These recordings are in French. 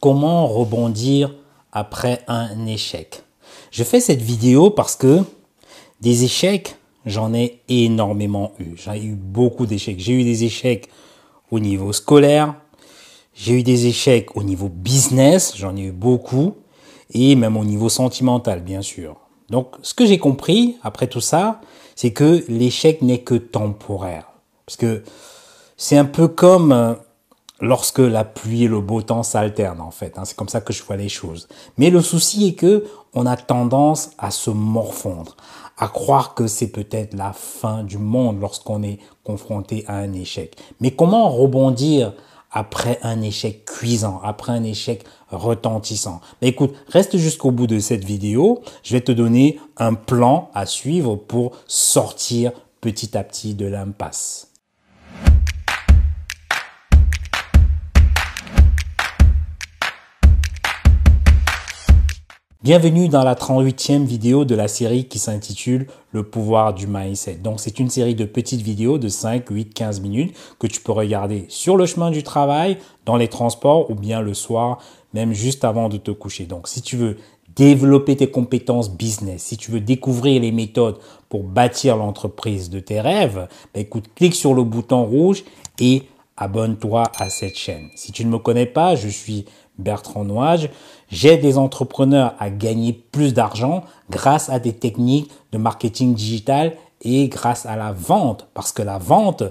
Comment rebondir après un échec? Je fais cette vidéo parce que des échecs, j'en ai énormément eu. J'ai eu beaucoup d'échecs. J'ai eu des échecs au niveau scolaire, j'ai eu des échecs au niveau business, j'en ai eu beaucoup, et même au niveau sentimental, bien sûr. Donc, ce que j'ai compris après tout ça, c'est que l'échec n'est que temporaire. Parce que c'est un peu comme euh, lorsque la pluie et le beau temps s'alternent en fait. Hein. C'est comme ça que je vois les choses. Mais le souci est que on a tendance à se morfondre, à croire que c'est peut-être la fin du monde lorsqu'on est confronté à un échec. Mais comment rebondir après un échec cuisant, après un échec retentissant? Mais écoute, reste jusqu'au bout de cette vidéo. Je vais te donner un plan à suivre pour sortir petit à petit de l'impasse. Bienvenue dans la 38e vidéo de la série qui s'intitule Le pouvoir du mindset. Donc c'est une série de petites vidéos de 5, 8, 15 minutes que tu peux regarder sur le chemin du travail, dans les transports ou bien le soir, même juste avant de te coucher. Donc si tu veux développer tes compétences business, si tu veux découvrir les méthodes pour bâtir l'entreprise de tes rêves, bah écoute, clique sur le bouton rouge et abonne-toi à cette chaîne. Si tu ne me connais pas, je suis Bertrand Noage. J'aide des entrepreneurs à gagner plus d'argent grâce à des techniques de marketing digital et grâce à la vente. Parce que la vente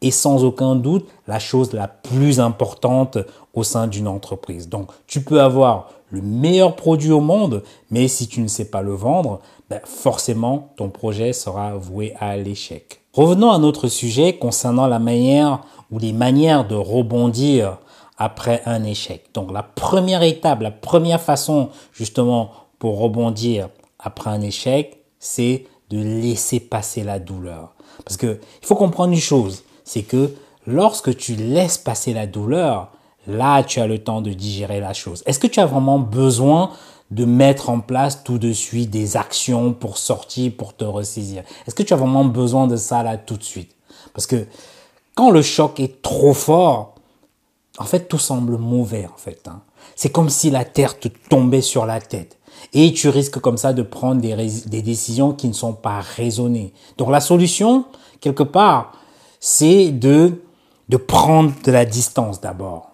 est sans aucun doute la chose la plus importante au sein d'une entreprise. Donc, tu peux avoir le meilleur produit au monde, mais si tu ne sais pas le vendre, ben forcément, ton projet sera voué à l'échec. Revenons à notre sujet concernant la manière ou les manières de rebondir après un échec. Donc la première étape, la première façon justement pour rebondir après un échec, c'est de laisser passer la douleur. Parce que il faut comprendre une chose, c'est que lorsque tu laisses passer la douleur, là tu as le temps de digérer la chose. Est-ce que tu as vraiment besoin de mettre en place tout de suite des actions pour sortir, pour te ressaisir? Est-ce que tu as vraiment besoin de ça là tout de suite? Parce que quand le choc est trop fort, en fait, tout semble mauvais, en fait. Hein. C'est comme si la terre te tombait sur la tête. Et tu risques comme ça de prendre des, des décisions qui ne sont pas raisonnées. Donc la solution, quelque part, c'est de, de prendre de la distance d'abord.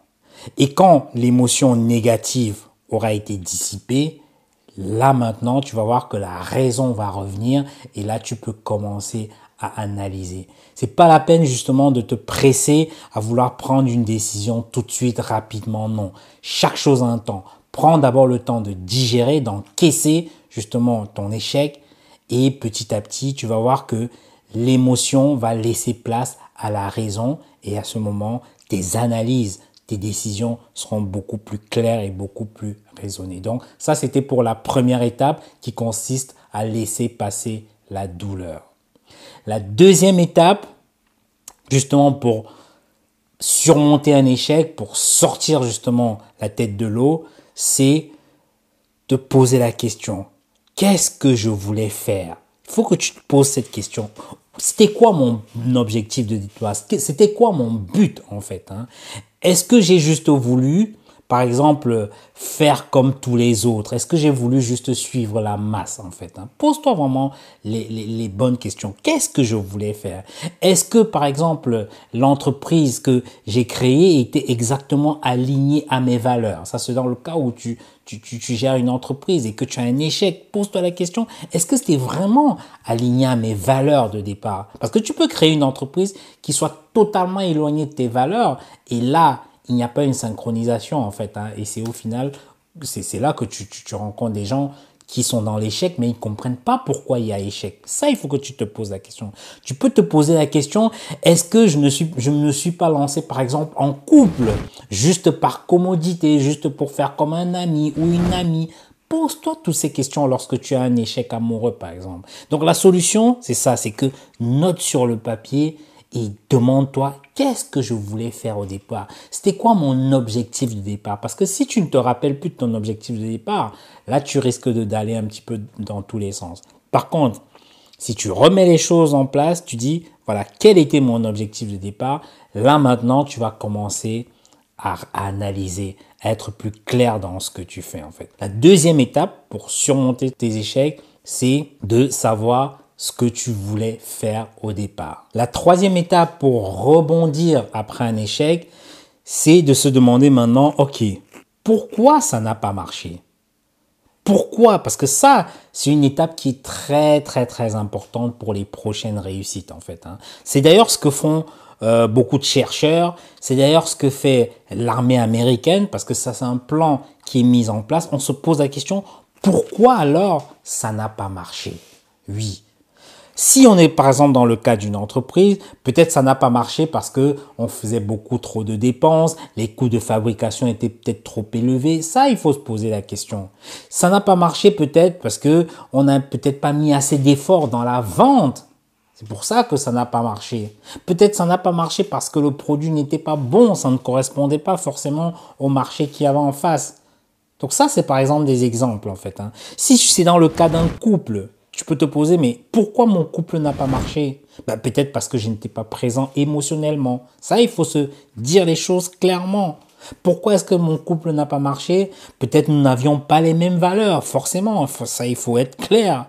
Et quand l'émotion négative aura été dissipée, là maintenant, tu vas voir que la raison va revenir et là, tu peux commencer à analyser. C'est pas la peine justement de te presser à vouloir prendre une décision tout de suite, rapidement. Non. Chaque chose a un temps. Prends d'abord le temps de digérer, d'encaisser justement ton échec et petit à petit, tu vas voir que l'émotion va laisser place à la raison et à ce moment, tes analyses, tes décisions seront beaucoup plus claires et beaucoup plus raisonnées. Donc ça, c'était pour la première étape qui consiste à laisser passer la douleur. La deuxième étape, justement pour surmonter un échec, pour sortir justement la tête de l'eau, c'est de poser la question. Qu'est-ce que je voulais faire? Il faut que tu te poses cette question. C'était quoi mon objectif de départ C'était quoi mon but en fait hein? Est-ce que j'ai juste voulu par exemple, faire comme tous les autres? Est-ce que j'ai voulu juste suivre la masse en fait hein? Pose-toi vraiment les, les, bonnes questions. Qu'est-ce que je voulais faire? Est-ce que par exemple l'entreprise que j'ai créée était exactement alignée à mes valeurs? Ça c'est dans le cas où tu, tu, tu, tu, gères une entreprise et que tu as un échec. Pose-toi la question, est-ce que c'était vraiment aligné à mes valeurs de départ? Parce que tu peux créer une entreprise qui soit totalement éloignée de tes valeurs et là, il n'y a pas une synchronisation en fait. Hein, et c'est au final, c'est là que tu, tu, rencontres des gens qui sont dans l'échec, mais ils ne comprennent pas pourquoi il y a échec. Ça, il faut que tu te poses la question. Tu peux te poser la question, est-ce que je ne suis, je me suis pas lancé, par exemple, en couple, juste par commodité, juste pour faire comme un ami ou une amie? Pose-toi toutes ces questions lorsque tu as un échec amoureux, par exemple. Donc la solution, c'est ça, c'est que note sur le papier et demande-toi qu'est-ce que je voulais faire au départ? C'était quoi mon objectif de départ? Parce que si tu ne te rappelles plus de ton objectif de départ, là tu risques d'aller un petit peu dans tous les sens. Par contre, si tu remets les choses en place, tu dis voilà, quel était mon objectif de départ? Là maintenant, tu vas commencer à analyser être plus clair dans ce que tu fais en fait. La deuxième étape pour surmonter tes échecs, c'est de savoir ce que tu voulais faire au départ. La troisième étape pour rebondir après un échec, c'est de se demander maintenant, OK, pourquoi ça n'a pas marché? Pourquoi? Parce que ça, c'est une étape qui est très, très, très importante pour les prochaines réussites, en fait. Hein. C'est d'ailleurs ce que font euh, beaucoup de chercheurs. C'est d'ailleurs ce que fait l'armée américaine, parce que ça, c'est un plan qui est mis en place. On se pose la question, pourquoi alors ça n'a pas marché? Oui. Si on est par exemple dans le cas d'une entreprise, peut-être ça n'a pas marché parce que on faisait beaucoup trop de dépenses, les coûts de fabrication étaient peut-être trop élevés. Ça, il faut se poser la question. Ça n'a pas marché peut-être parce que on n'a peut-être pas mis assez d'efforts dans la vente. C'est pour ça que ça n'a pas marché. Peut-être ça n'a pas marché parce que le produit n'était pas bon, ça ne correspondait pas forcément au marché qu'il y avait en face. Donc ça, c'est par exemple des exemples en fait. Hein. Si c'est dans le cas d'un couple, tu peux te poser, mais pourquoi mon couple n'a pas marché? Bah, Peut-être parce que je n'étais pas présent émotionnellement. Ça, il faut se dire les choses clairement. Pourquoi est-ce que mon couple n'a pas marché? Peut-être nous n'avions pas les mêmes valeurs, forcément. Ça, il faut être clair.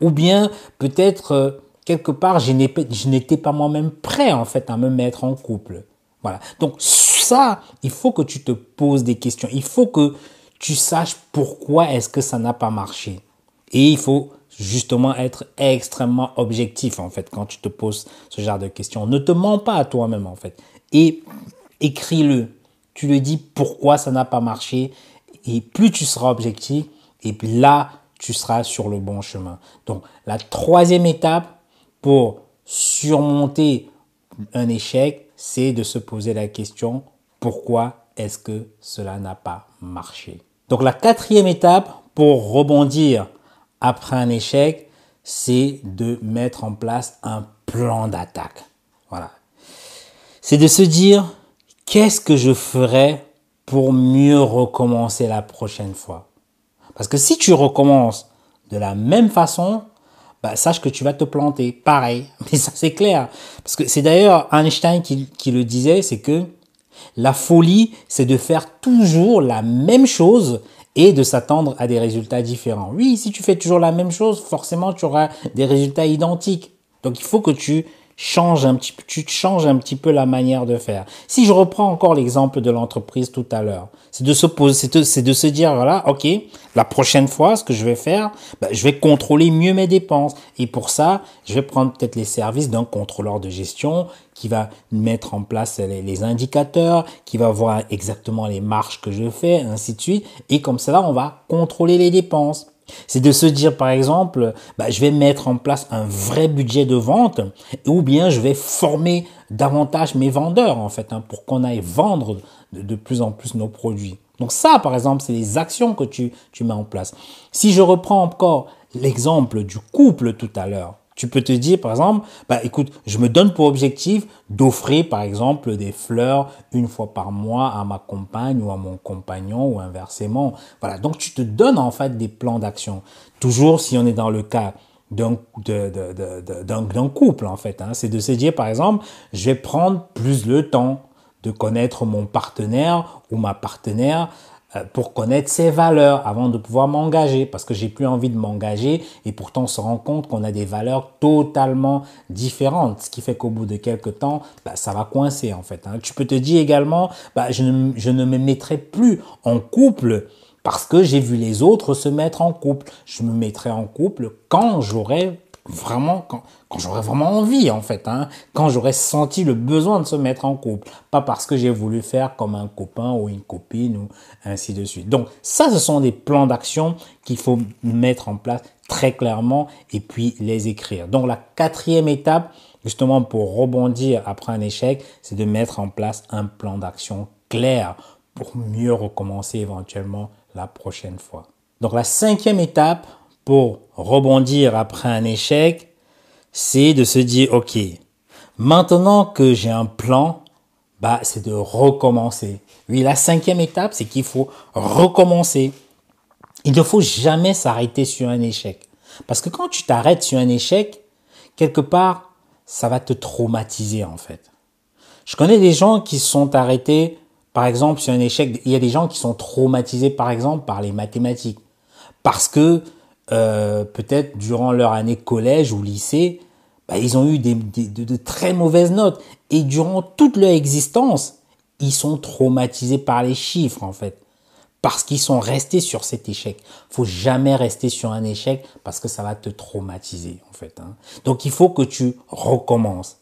Ou bien peut-être euh, quelque part, je n'étais pas moi-même prêt en fait à me mettre en couple. Voilà. Donc ça, il faut que tu te poses des questions. Il faut que tu saches pourquoi est-ce que ça n'a pas marché. Et il faut justement être extrêmement objectif en fait quand tu te poses ce genre de questions. Ne te mens pas à toi-même en fait. Et écris-le. Tu le dis pourquoi ça n'a pas marché. Et plus tu seras objectif, et là, tu seras sur le bon chemin. Donc la troisième étape, pour surmonter un échec, c'est de se poser la question pourquoi est-ce que cela n'a pas marché? Donc la quatrième étape pour rebondir après un échec, c'est de mettre en place un plan d'attaque. Voilà. C'est de se dire qu'est-ce que je ferais pour mieux recommencer la prochaine fois? Parce que si tu recommences de la même façon, bah, sache que tu vas te planter. Pareil. Mais ça, c'est clair. Parce que c'est d'ailleurs Einstein qui, qui le disait, c'est que la folie, c'est de faire toujours la même chose et de s'attendre à des résultats différents. Oui, si tu fais toujours la même chose, forcément, tu auras des résultats identiques. Donc, il faut que tu change un petit, tu changes un petit peu la manière de faire. Si je reprends encore l'exemple de l'entreprise tout à l'heure, c'est de se poser, c'est de, se dire voilà, ok, la prochaine fois, ce que je vais faire, ben, je vais contrôler mieux mes dépenses. Et pour ça, je vais prendre peut-être les services d'un contrôleur de gestion qui va mettre en place les, les, indicateurs, qui va voir exactement les marches que je fais, ainsi de suite. Et comme cela, on va contrôler les dépenses. C'est de se dire, par exemple, bah, je vais mettre en place un vrai budget de vente ou bien je vais former davantage mes vendeurs, en fait, hein, pour qu'on aille vendre de, plus en plus nos produits. Donc ça, par exemple, c'est les actions que tu, tu mets en place. Si je reprends encore l'exemple du couple tout à l'heure, tu peux te dire, par exemple, bah, écoute, je me donne pour objectif d'offrir, par exemple, des fleurs une fois par mois à ma compagne ou à mon compagnon ou inversement. Voilà. Donc, tu te donnes, en fait, des plans d'action. Toujours si on est dans le cas d'un couple, en fait. Hein, c'est de se dire, par exemple, je vais prendre plus le temps de connaître mon partenaire ou ma partenaire pour connaître ses valeurs avant de pouvoir m'engager parce que j'ai plus envie de m'engager et pourtant on se rend compte qu'on a des valeurs totalement différentes ce qui fait qu'au bout de quelques temps bah, ça va coincer en fait hein. tu peux te dire également bah, je, ne, je ne me mettrai plus en couple parce que j'ai vu les autres se mettre en couple je me mettrai en couple quand j'aurai vraiment quand, quand j'aurais vraiment envie en fait, hein, quand j'aurais senti le besoin de se mettre en couple, pas parce que j'ai voulu faire comme un copain ou une copine ou ainsi de suite. Donc ça, ce sont des plans d'action qu'il faut mettre en place très clairement et puis les écrire. Donc la quatrième étape, justement pour rebondir après un échec, c'est de mettre en place un plan d'action clair pour mieux recommencer éventuellement la prochaine fois. Donc la cinquième étape, pour rebondir après un échec, c'est de se dire, OK, maintenant que j'ai un plan, bah, c'est de recommencer. Oui, la cinquième étape, c'est qu'il faut recommencer. Il ne faut jamais s'arrêter sur un échec. Parce que quand tu t'arrêtes sur un échec, quelque part, ça va te traumatiser, en fait. Je connais des gens qui sont arrêtés Par exemple, sur un échec, il y a des gens qui sont traumatisés, par exemple, par les mathématiques. Parce que euh, peut-être durant leur année collège ou lycée, bah, ils ont eu des, de, très mauvaises notes. Et durant toute leur existence, ils sont traumatisés par les chiffres, en fait. Parce qu'ils sont restés sur cet échec. faut jamais rester sur un échec parce que ça va te traumatiser, en fait. Hein. Donc, il faut que tu recommences.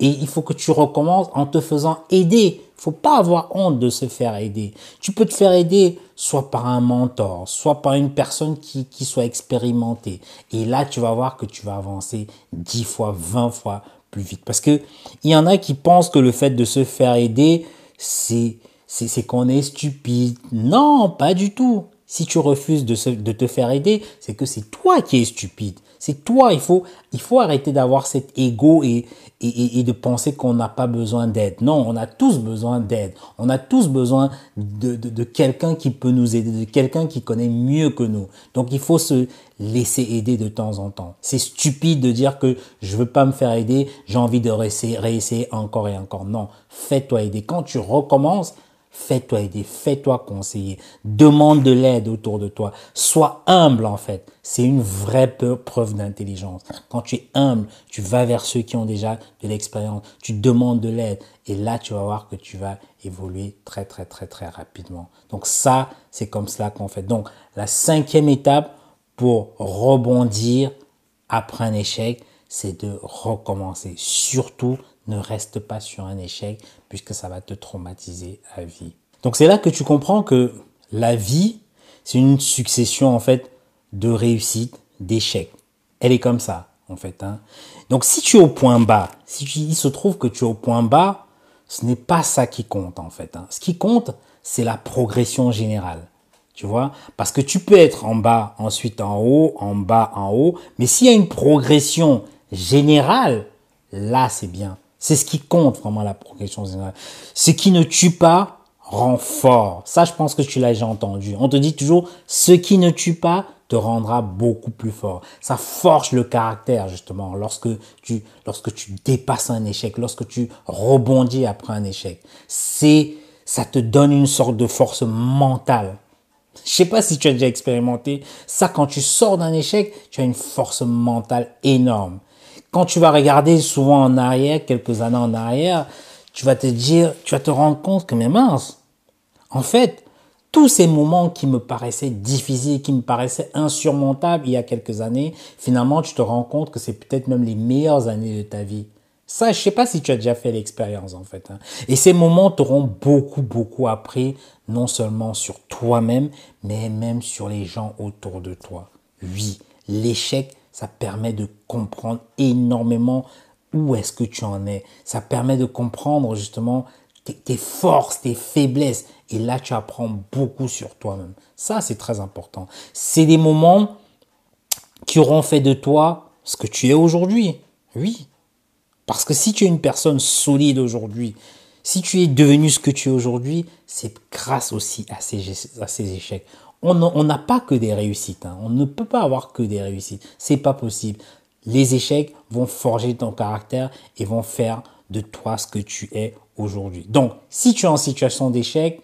Et il faut que tu recommences en te faisant aider. Faut pas avoir honte de se faire aider. Tu peux te faire aider soit par un mentor, soit par une personne qui, qui soit expérimentée. Et là, tu vas voir que tu vas avancer 10 fois, 20 fois plus vite. Parce que il y en a qui pensent que le fait de se faire aider, c'est, c'est, qu'on est stupide. Non, pas du tout. Si tu refuses de, de te faire aider, c'est que c'est toi qui es stupide. C'est toi, il faut, arrêter d'avoir cet ego et, et, de penser qu'on n'a pas besoin d'aide. Non, on a tous besoin d'aide. On a tous besoin de, quelqu'un qui peut nous aider, de quelqu'un qui connaît mieux que nous. Donc il faut se laisser aider de temps en temps. C'est stupide de dire que je veux pas me faire aider, j'ai envie de réessayer, réessayer encore et encore. Non, fais-toi aider. Quand tu recommences, Fais-toi aider, fais-toi conseiller, demande de l'aide autour de toi. Sois humble en fait. C'est une vraie preuve d'intelligence. Quand tu es humble, tu vas vers ceux qui ont déjà de l'expérience, tu demandes de l'aide et là tu vas voir que tu vas évoluer très très très très rapidement. Donc ça, c'est comme cela qu'on fait. Donc la cinquième étape pour rebondir après un échec, c'est de recommencer. Surtout ne reste pas sur un échec puisque ça va te traumatiser à vie. Donc c'est là que tu comprends que la vie, c'est une succession en fait de réussites, d'échecs. Elle est comme ça en fait. Hein. Donc si tu es au point bas, si il se trouve que tu es au point bas, ce n'est pas ça qui compte en fait. Hein. Ce qui compte, c'est la progression générale. Tu vois Parce que tu peux être en bas, ensuite en haut, en bas, en haut. Mais s'il y a une progression générale, là, c'est bien. C'est ce qui compte vraiment la progression générale. Ce qui ne tue pas rend fort. Ça, je pense que tu l'as déjà entendu. On te dit toujours, ce qui ne tue pas te rendra beaucoup plus fort. Ça forge le caractère, justement, lorsque tu, lorsque tu dépasses un échec, lorsque tu rebondis après un échec. C'est, ça te donne une sorte de force mentale. Je sais pas si tu as déjà expérimenté ça quand tu sors d'un échec, tu as une force mentale énorme quand tu vas regarder souvent en arrière, quelques années en arrière, tu vas te dire, tu vas te rendre compte que, mais mince, en fait, tous ces moments qui me paraissaient difficiles, qui me paraissaient insurmontables il y a quelques années, finalement, tu te rends compte que c'est peut-être même les meilleures années de ta vie. Ça, je sais pas si tu as déjà fait l'expérience, en fait. Hein. Et ces moments t'auront beaucoup, beaucoup appris, non seulement sur toi-même, mais même sur les gens autour de toi. Oui, l'échec, ça permet de comprendre énormément où est-ce que tu en es. Ça permet de comprendre justement tes, forces, tes faiblesses. Et là, tu apprends beaucoup sur toi-même. Ça, c'est très important. C'est des moments qui auront fait de toi ce que tu es aujourd'hui. Oui. Parce que si tu es une personne solide aujourd'hui, si tu es devenu ce que tu es aujourd'hui, c'est grâce aussi à ces, à ces échecs on n'a pas que des réussites. Hein. On ne peut pas avoir que des réussites. C'est pas possible. Les échecs vont forger ton caractère et vont faire de toi ce que tu es aujourd'hui. Donc, si tu es en situation d'échec,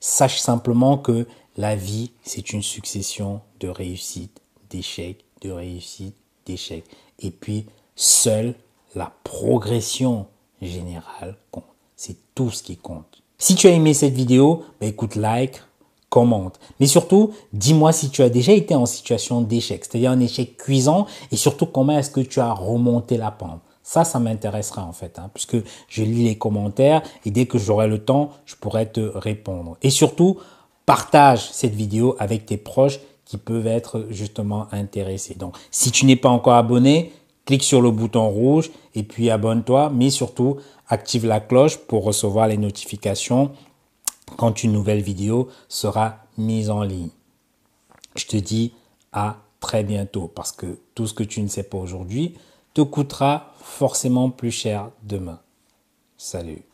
sache simplement que la vie, c'est une succession de réussites, d'échecs, de réussites, d'échecs. Et puis, seule la progression générale compte. C'est tout ce qui compte. Si tu as aimé cette vidéo, bah écoute, like, commente. Mais surtout, dis-moi si tu as déjà été en situation d'échec, c'est-à-dire un échec cuisant, et surtout comment est-ce que tu as remonté la pente? Ça, ça m'intéressera en fait, hein, puisque je lis les commentaires et dès que j'aurai le temps, je pourrai te répondre. Et surtout, partage cette vidéo avec tes proches qui peuvent être justement intéressés. Donc, si tu n'es pas encore abonné, clique sur le bouton rouge et puis abonne-toi, mais surtout active la cloche pour recevoir les notifications quand une nouvelle vidéo sera mise en ligne. Je te dis à très bientôt parce que tout ce que tu ne sais pas aujourd'hui te coûtera forcément plus cher demain. Salut